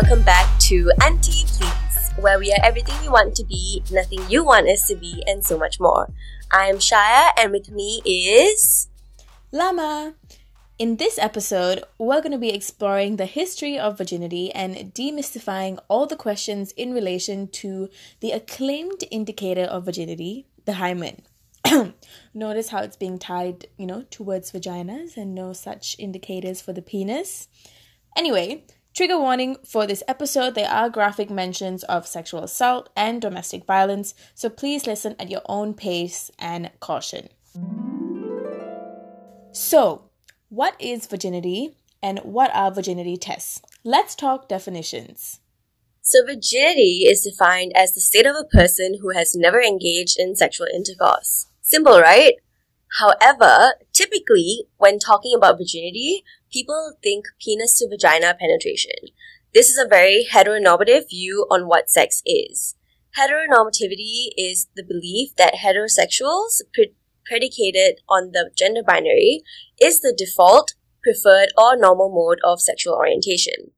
welcome back to Auntie Please, where we are everything you want to be, nothing you want us to be, and so much more. I'm Shaya, and with me is. Lama. In this episode, we're going to be exploring the history of virginity and demystifying all the questions in relation to the acclaimed indicator of virginity, the hymen. Notice how it's being tied, you know, towards vaginas and no such indicators for the penis. Anyway, trigger warning for this episode there are graphic mentions of sexual assault and domestic violence, so please listen at your own pace and caution. So, what is virginity and what are virginity tests? Let's talk definitions. So, virginity is defined as the state of a person who has never engaged in sexual intercourse. Simple, right? However, typically, when talking about virginity, people think penis to vagina penetration. This is a very heteronormative view on what sex is. Heteronormativity is the belief that heterosexuals, pre- predicated on the gender binary, is the default, preferred, or normal mode of sexual orientation.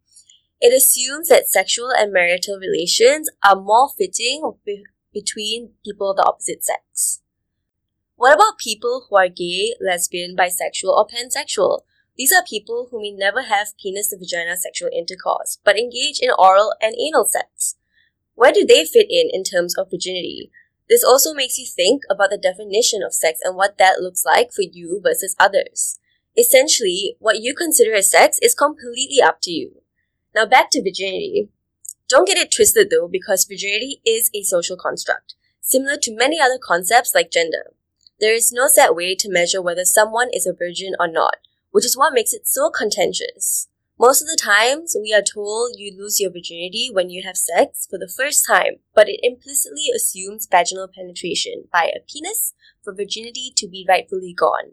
It assumes that sexual and marital relations are more fitting be- between people of the opposite sex. What about people who are gay, lesbian, bisexual, or pansexual? These are people who may never have penis to vagina sexual intercourse, but engage in oral and anal sex. Where do they fit in in terms of virginity? This also makes you think about the definition of sex and what that looks like for you versus others. Essentially, what you consider as sex is completely up to you. Now back to virginity. Don't get it twisted though, because virginity is a social construct, similar to many other concepts like gender. There is no set way to measure whether someone is a virgin or not, which is what makes it so contentious. Most of the times, we are told you lose your virginity when you have sex for the first time, but it implicitly assumes vaginal penetration by a penis for virginity to be rightfully gone.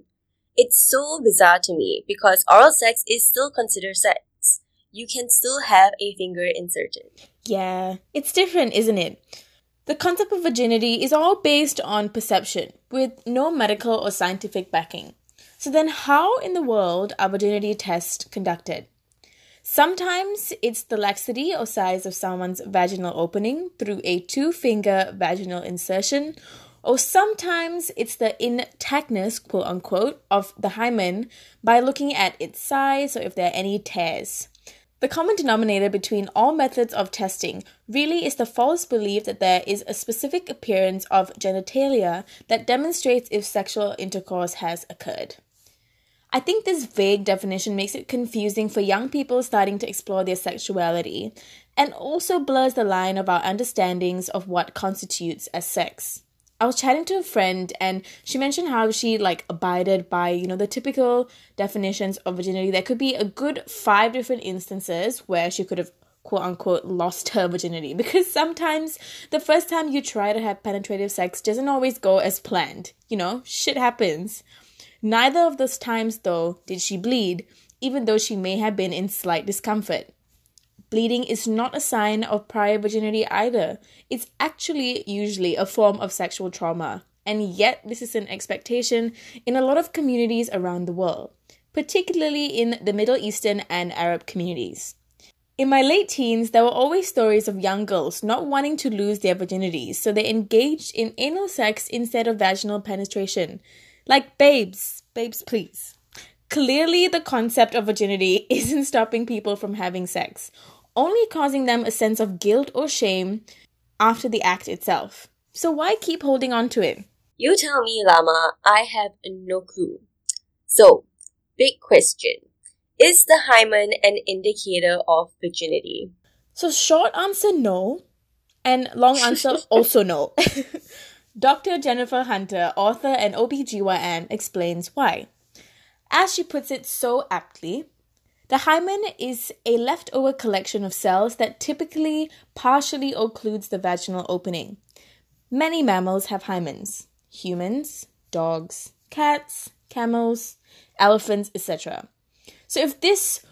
It's so bizarre to me because oral sex is still considered sex. You can still have a finger inserted. Yeah, it's different, isn't it? The concept of virginity is all based on perception, with no medical or scientific backing. So, then how in the world are virginity tests conducted? Sometimes it's the laxity or size of someone's vaginal opening through a two finger vaginal insertion, or sometimes it's the intactness, quote unquote, of the hymen by looking at its size or if there are any tears. The common denominator between all methods of testing really is the false belief that there is a specific appearance of genitalia that demonstrates if sexual intercourse has occurred. I think this vague definition makes it confusing for young people starting to explore their sexuality and also blurs the line of our understandings of what constitutes as sex. I was chatting to a friend and she mentioned how she like abided by, you know, the typical definitions of virginity. There could be a good five different instances where she could have quote unquote lost her virginity because sometimes the first time you try to have penetrative sex doesn't always go as planned. You know, shit happens. Neither of those times though did she bleed, even though she may have been in slight discomfort. Bleeding is not a sign of prior virginity either. It's actually usually a form of sexual trauma. And yet, this is an expectation in a lot of communities around the world, particularly in the Middle Eastern and Arab communities. In my late teens, there were always stories of young girls not wanting to lose their virginities, so they engaged in anal sex instead of vaginal penetration. Like, babes, babes, please. Clearly, the concept of virginity isn't stopping people from having sex only causing them a sense of guilt or shame after the act itself. So why keep holding on to it? You tell me, Lama. I have no clue. So, big question. Is the hymen an indicator of virginity? So, short answer no, and long answer also no. Dr. Jennifer Gunter, author and OBGYN, explains why. As she puts it so aptly, the hymen is a leftover collection of cells that typically partially occludes the vaginal opening. Many mammals have hymens humans, dogs, cats, camels, elephants, etc. So, if this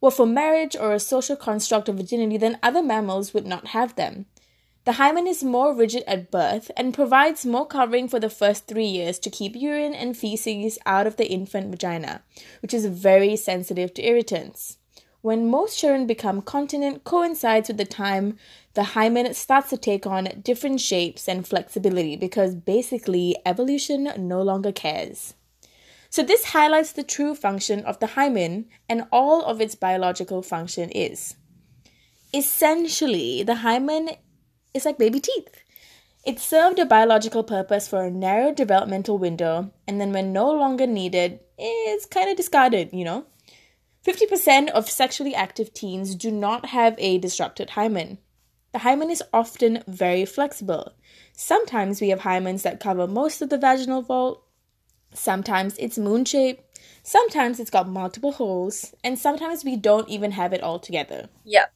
were for marriage or a social construct of virginity, then other mammals would not have them. The hymen is more rigid at birth and provides more covering for the first three years to keep urine and feces out of the infant vagina, which is very sensitive to irritants. when most children become continent coincides with the time the hymen starts to take on different shapes and flexibility because basically evolution no longer cares. So, this highlights the true function of the hymen and all of its biological function is. Essentially, the hymen is like baby teeth. It served a biological purpose for a narrow developmental window, and then when no longer needed, it's kind of discarded, you know? 50% of sexually active teens do not have a disrupted hymen. The hymen is often very flexible. Sometimes we have hymens that cover most of the vaginal vault, sometimes it's moon shaped, sometimes it's got multiple holes, and sometimes we don't even have it all together. Yeah.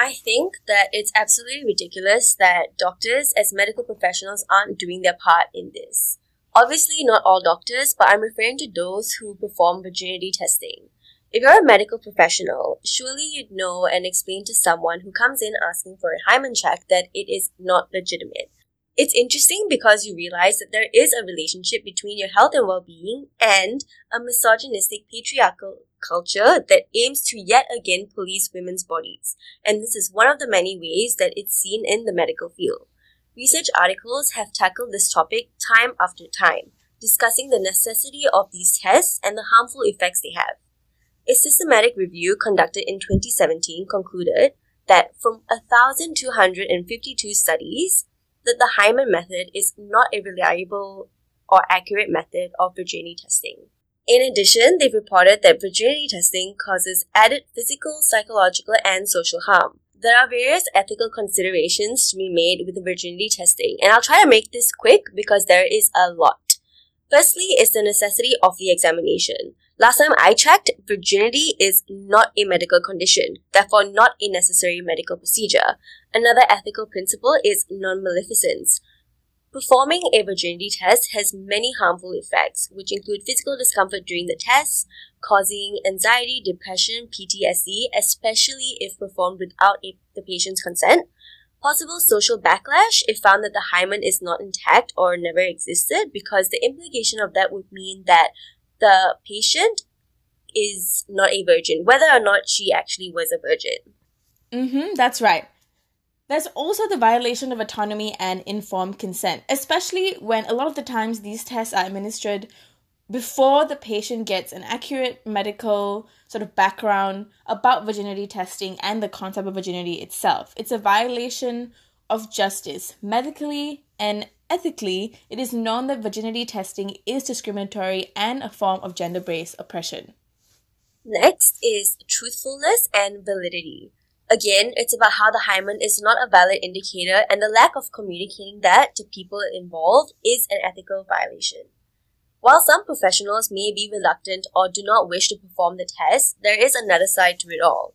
I think that it's absolutely ridiculous that doctors, as medical professionals, aren't doing their part in this. Obviously, not all doctors, but I'm referring to those who perform virginity testing. If you're a medical professional, surely you'd know and explain to someone who comes in asking for a hymen check that it is not legitimate. It's interesting because you realize that there is a relationship between your health and well being and a misogynistic patriarchal culture that aims to yet again police women's bodies. And this is one of the many ways that it's seen in the medical field. Research articles have tackled this topic time after time, discussing the necessity of these tests and the harmful effects they have. A systematic review conducted in 2017 concluded that from 1,252 studies, that the Hymen method is not a reliable or accurate method of virginity testing. In addition, they've reported that virginity testing causes added physical, psychological, and social harm. There are various ethical considerations to be made with virginity testing, and I'll try to make this quick because there is a lot. Firstly, is the necessity of the examination. Last time I checked, virginity is not a medical condition, therefore not a necessary medical procedure. Another ethical principle is non-maleficence. Performing a virginity test has many harmful effects, which include physical discomfort during the test, causing anxiety, depression, PTSD, especially if performed without a, the patient's consent, possible social backlash if found that the hymen is not intact or never existed, because the implication of that would mean that the patient is not a virgin, whether or not she actually was a virgin. Mm-hmm, that's right. There's also the violation of autonomy and informed consent, especially when a lot of the times these tests are administered before the patient gets an accurate medical sort of background about virginity testing and the concept of virginity itself. It's a violation of justice, medically and ethically, it is known that virginity testing is discriminatory and a form of gender based oppression. Next is truthfulness and validity. Again, it's about how the hymen is not a valid indicator, and the lack of communicating that to people involved is an ethical violation. While some professionals may be reluctant or do not wish to perform the test, there is another side to it all.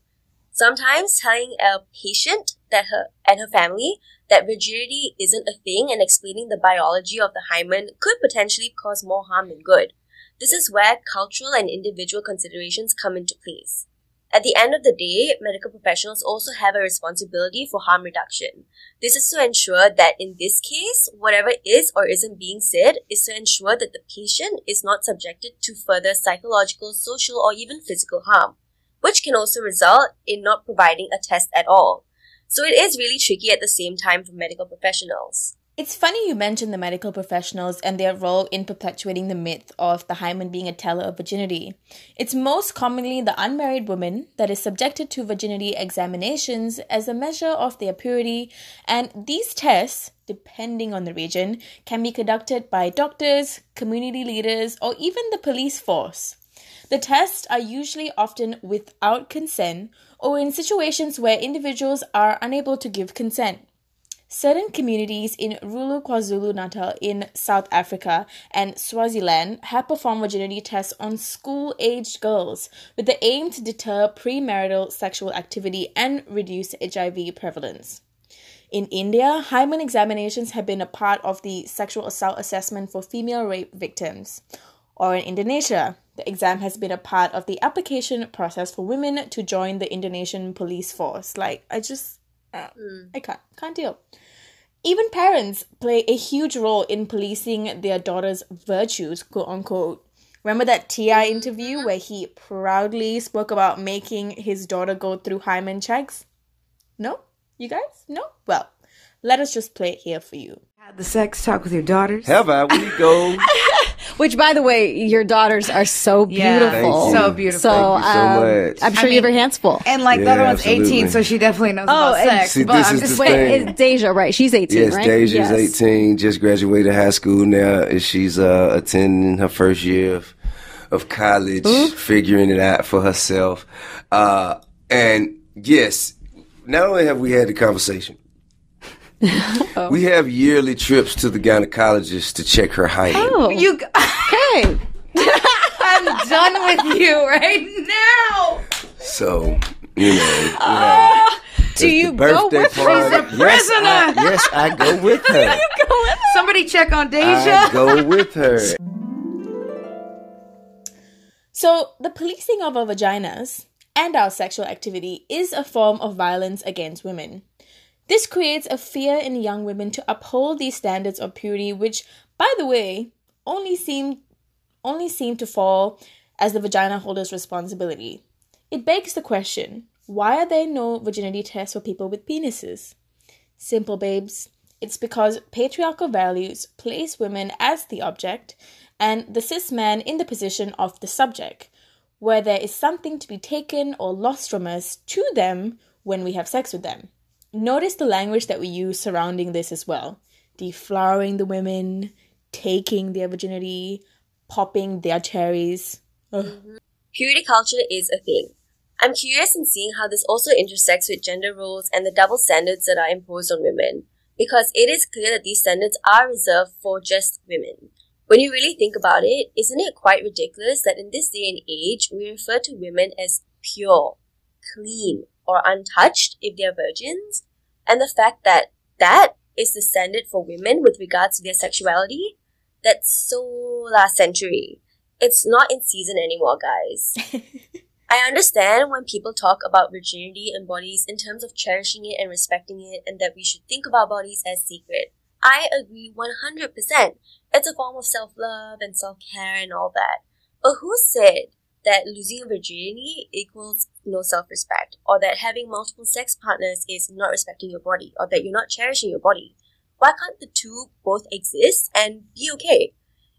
Sometimes telling a patient that her and her family that virginity isn't a thing and explaining the biology of the hymen could potentially cause more harm than good. This is where cultural and individual considerations come into place. At the end of the day, medical professionals also have a responsibility for harm reduction. This is to ensure that in this case, whatever is or isn't being said is to ensure that the patient is not subjected to further psychological, social, or even physical harm which can also result in not providing a test at all. So it is really tricky at the same time for medical professionals. It's funny you mentioned the medical professionals and their role in perpetuating the myth of the hymen being a teller of virginity. It's most commonly the unmarried woman that is subjected to virginity examinations as a measure of their purity, and these tests, depending on the region, can be conducted by doctors, community leaders, or even the police force. The tests are usually often without consent or in situations where individuals are unable to give consent. Certain communities in rural KwaZulu Natal in South Africa and Swaziland have performed virginity tests on school aged girls with the aim to deter premarital sexual activity and reduce HIV prevalence. In India, hymen examinations have been a part of the sexual assault assessment for female rape victims. Or in Indonesia, the exam has been a part of the application process for women to join the Indonesian police force. Like, I just, uh, mm. I can't, can't deal. Even parents play a huge role in policing their daughters' virtues, quote unquote. Remember that T.I. Mm-hmm. interview where he proudly spoke about making his daughter go through hymen checks? No? You guys? No? Well, let us just play it here for you. Had the sex talk with your daughters? Have I? We go. Which, by the way, your daughters are so beautiful. Thank. So beautiful. So, Thank you so um, much. I'm sure I you have mean- your hands full. And like the other one's absolutely. 18, so she definitely knows Oh, about sex. See, but this I'm is just the Wait, thing. it's Deyjah, right? She's 18, Yes, right? Deyjah's Yes. 18, just graduated high school now. and She's uh, attending her first year of, of college, figuring it out for herself. Uh, and yes, not only have we had the conversation, Oh. we have yearly trips to the gynecologist to check her height. Oh, you, okay. I'm done with you right now. So, you know. Uh, we have- Do you go birthday with her? party. Yes, I, yes, I go with her. you go with her? Somebody check on Deyjah. I go with her. So, the policing of our vaginas and our sexual activity is a form of violence against women. This creates a fear in young women to uphold these standards of purity, which, by the way, only seem only seem to fall as the vagina holder's responsibility. It begs the question: Why are there no virginity tests for people with penises? Simple, babes. It's because patriarchal values place women as the object and the cis man in the position of the subject, where there is something to be taken or lost from us to them when we have sex with them. Notice the language that we use surrounding this as well deflowering the women, taking their virginity, popping their cherries. Ugh. Purity culture is a thing. I'm curious in seeing how this also intersects with gender roles and the double standards that are imposed on women, because it is clear that these standards are reserved for just women. When you really think about it, isn't it quite ridiculous that in this day and age we refer to women as pure, clean, or untouched if they're virgins? And the fact that that is the standard for women with regards to their sexuality? That's so last century. It's not in season anymore, guys. I understand when people talk about virginity and bodies in terms of cherishing it and respecting it, and that we should think of our bodies as sacred. I agree 100%. It's a form of self love and self care and all that. But who said that losing virginity equals no self respect, or that having multiple sex partners is not respecting your body, or that you're not cherishing your body? Why can't the two both exist and be okay?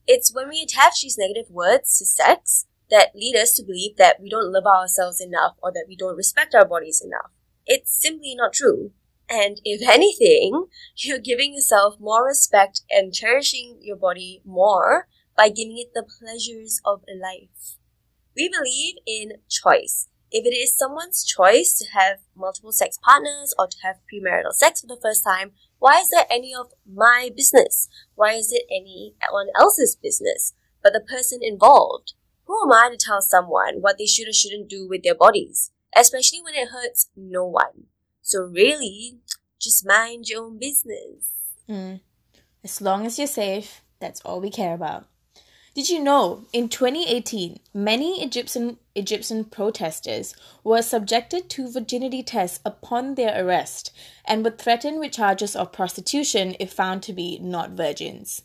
It's when we attach these negative words to sex that lead us to believe that we don't love ourselves enough or that we don't respect our bodies enough. It's simply not true. And if anything, you're giving yourself more respect and cherishing your body more by giving it the pleasures of life. We believe in choice. If it is someone's choice to have multiple sex partners or to have premarital sex for the first time, why is that any of my business? Why is it anyone else's business but the person involved? Who am I to tell someone what they should or shouldn't do with their bodies, especially when it hurts no one? So really, just mind your own business. Mm. As long as you're safe, that's all we care about. Did you know in 2018, many Egyptian Egyptian protesters were subjected to virginity tests upon their arrest and were threatened with charges of prostitution if found to be not virgins.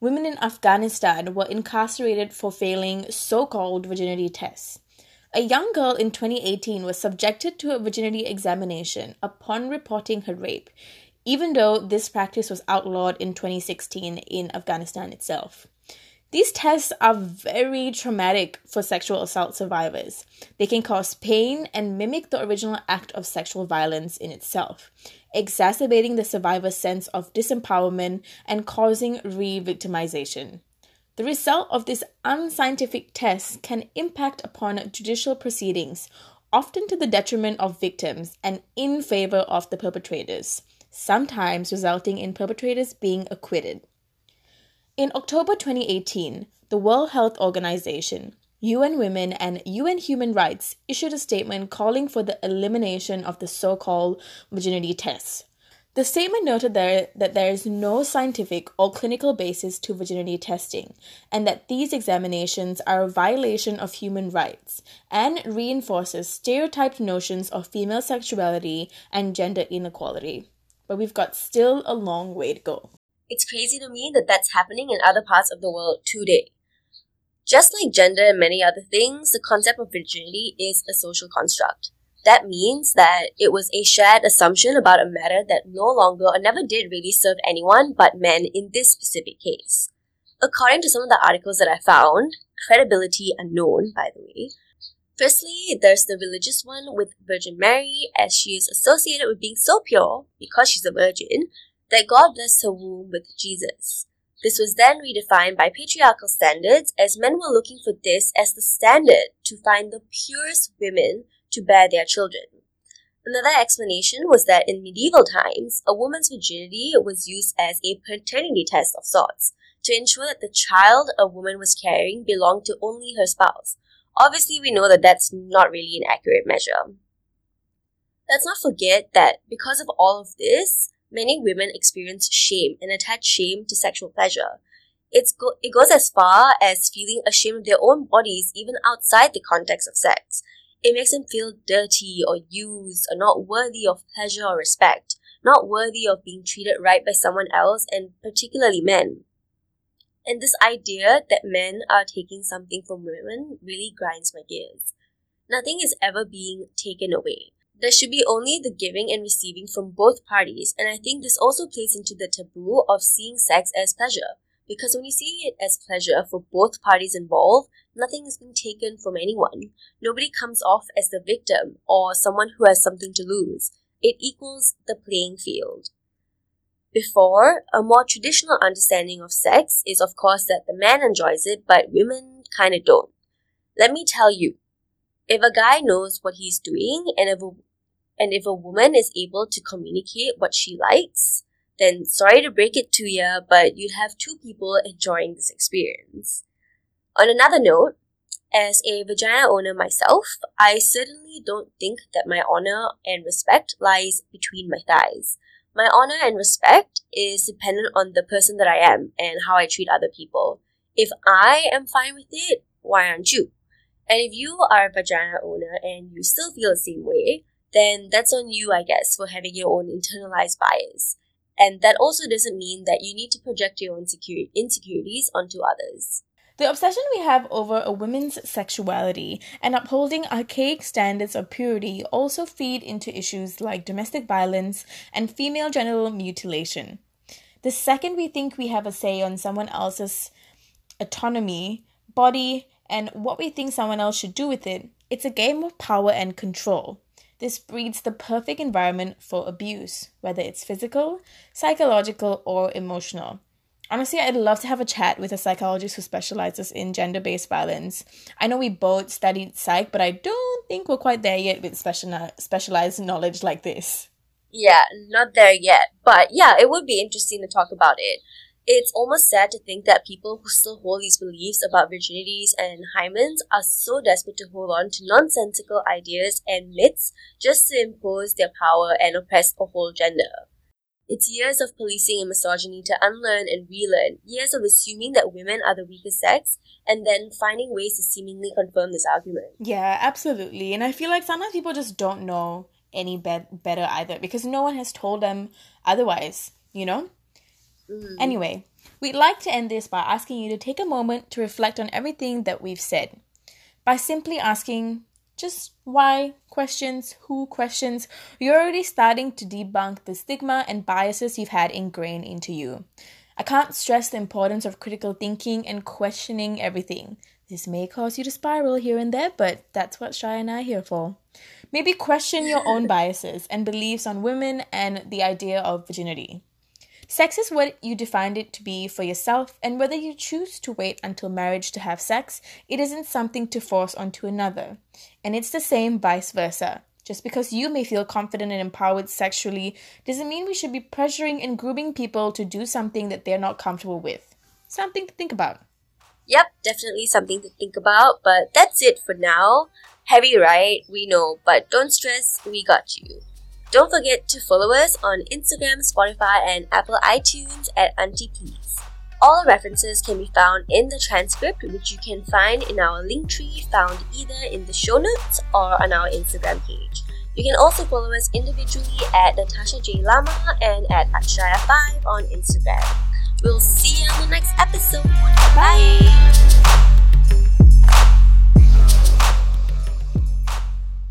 Women in Afghanistan were incarcerated for failing so-called virginity tests. A young girl in 2018 was subjected to a virginity examination upon reporting her rape, even though this practice was outlawed in 2016 in Afghanistan itself. These tests are very traumatic for sexual assault survivors. They can cause pain and mimic the original act of sexual violence in itself, exacerbating the survivor's sense of disempowerment and causing re victimization. The result of this unscientific test can impact upon judicial proceedings, often to the detriment of victims and in favor of the perpetrators, sometimes resulting in perpetrators being acquitted. In October 2018, the World Health Organization, UN Women, and UN Human Rights issued a statement calling for the elimination of the so called virginity tests. The statement noted there that there is no scientific or clinical basis to virginity testing, and that these examinations are a violation of human rights and reinforces stereotyped notions of female sexuality and gender inequality. But we've got still a long way to go. It's crazy to me that that's happening in other parts of the world today. Just like gender and many other things, the concept of virginity is a social construct. That means that it was a shared assumption about a matter that no longer or never did really serve anyone but men in this specific case. According to some of the articles that I found, credibility unknown, by the way, Firstly, there's the religious one with Virgin Mary, as she is associated with being so pure, because she's a virgin, that God blessed her womb with Jesus. This was then redefined by patriarchal standards, as men were looking for this as the standard to find the purest women to bear their children. Another explanation was that in medieval times, a woman's virginity was used as a paternity test of sorts, to ensure that the child a woman was carrying belonged to only her spouse. Obviously, we know that that's not really an accurate measure. Let's not forget that because of all of this, many women experience shame and attach shame to sexual pleasure. It's go- it goes as far as feeling ashamed of their own bodies even outside the context of sex. It makes them feel dirty or used or not worthy of pleasure or respect, not worthy of being treated right by someone else and particularly men. And this idea that men are taking something from women really grinds my gears. Nothing is ever being taken away. There should be only the giving and receiving from both parties, and I think this also plays into the taboo of seeing sex as pleasure. Because when you see it as pleasure for both parties involved, nothing is being taken from anyone. Nobody comes off as the victim or someone who has something to lose. It equals the playing field. Before, a more traditional understanding of sex is, of course, that the man enjoys it, but women kind of don't. Let me tell you, if a guy knows what he's doing and if a, and if a woman is able to communicate what she likes, then sorry to break it to you, but you'd have two people enjoying this experience. On another note, as a vagina owner myself, I certainly don't think that my honor and respect lies between my thighs. My honor and respect is dependent on the person that I am and how I treat other people. If I am fine with it, why aren't you? And if you are a vagina owner and you still feel the same way, then that's on you, I guess, for having your own internalized bias. And that also doesn't mean that you need to project your own insecurities onto others. The obsession we have over a woman's sexuality and upholding archaic standards of purity also feed into issues like domestic violence and female genital mutilation. The second we think we have a say on someone else's autonomy, body, and what we think someone else should do with it, it's a game of power and control. This breeds the perfect environment for abuse, whether it's physical, psychological, or emotional. Honestly, I'd love to have a chat with a psychologist who specializes in gender based violence. I know we both studied psych, but I don't think we're quite there yet with special- specialized knowledge like this. Yeah, not there yet. But yeah, it would be interesting to talk about it. It's almost sad to think that people who still hold these beliefs about virginities and hymens are so desperate to hold on to nonsensical ideas and myths just to impose their power and oppress a whole gender. It's years of policing and misogyny to unlearn and relearn, years of assuming that women are the weaker sex, and then finding ways to seemingly confirm this argument. Yeah, absolutely. And I feel like sometimes people just don't know any be- better either because no one has told them otherwise, you know? Mm. Anyway, we'd like to end this by asking you to take a moment to reflect on everything that we've said. By simply asking, just why questions, who questions, you're already starting to debunk the stigma and biases you've had ingrained into you. I can't stress the importance of critical thinking and questioning everything. This may cause you to spiral here and there, but that's what Shy and I are here for. Maybe question your own biases and beliefs on women and the idea of virginity. Sex is what you defined it to be for yourself, and whether you choose to wait until marriage to have sex, it isn't something to force onto another. And it's the same vice versa. Just because you may feel confident and empowered sexually doesn't mean we should be pressuring and grooming people to do something that they're not comfortable with. Something to think about. Yep, definitely something to think about, but that's it for now. Heavy, right? We know, but don't stress, we got you. Don't forget to follow us on Instagram, Spotify, and Apple iTunes at Auntie Please. All references can be found in the transcript, which you can find in our link tree found either in the show notes or on our Instagram page. You can also follow us individually at Natasha J. Lama and at Akshaya5 on Instagram. We'll see you on the next episode. Bye.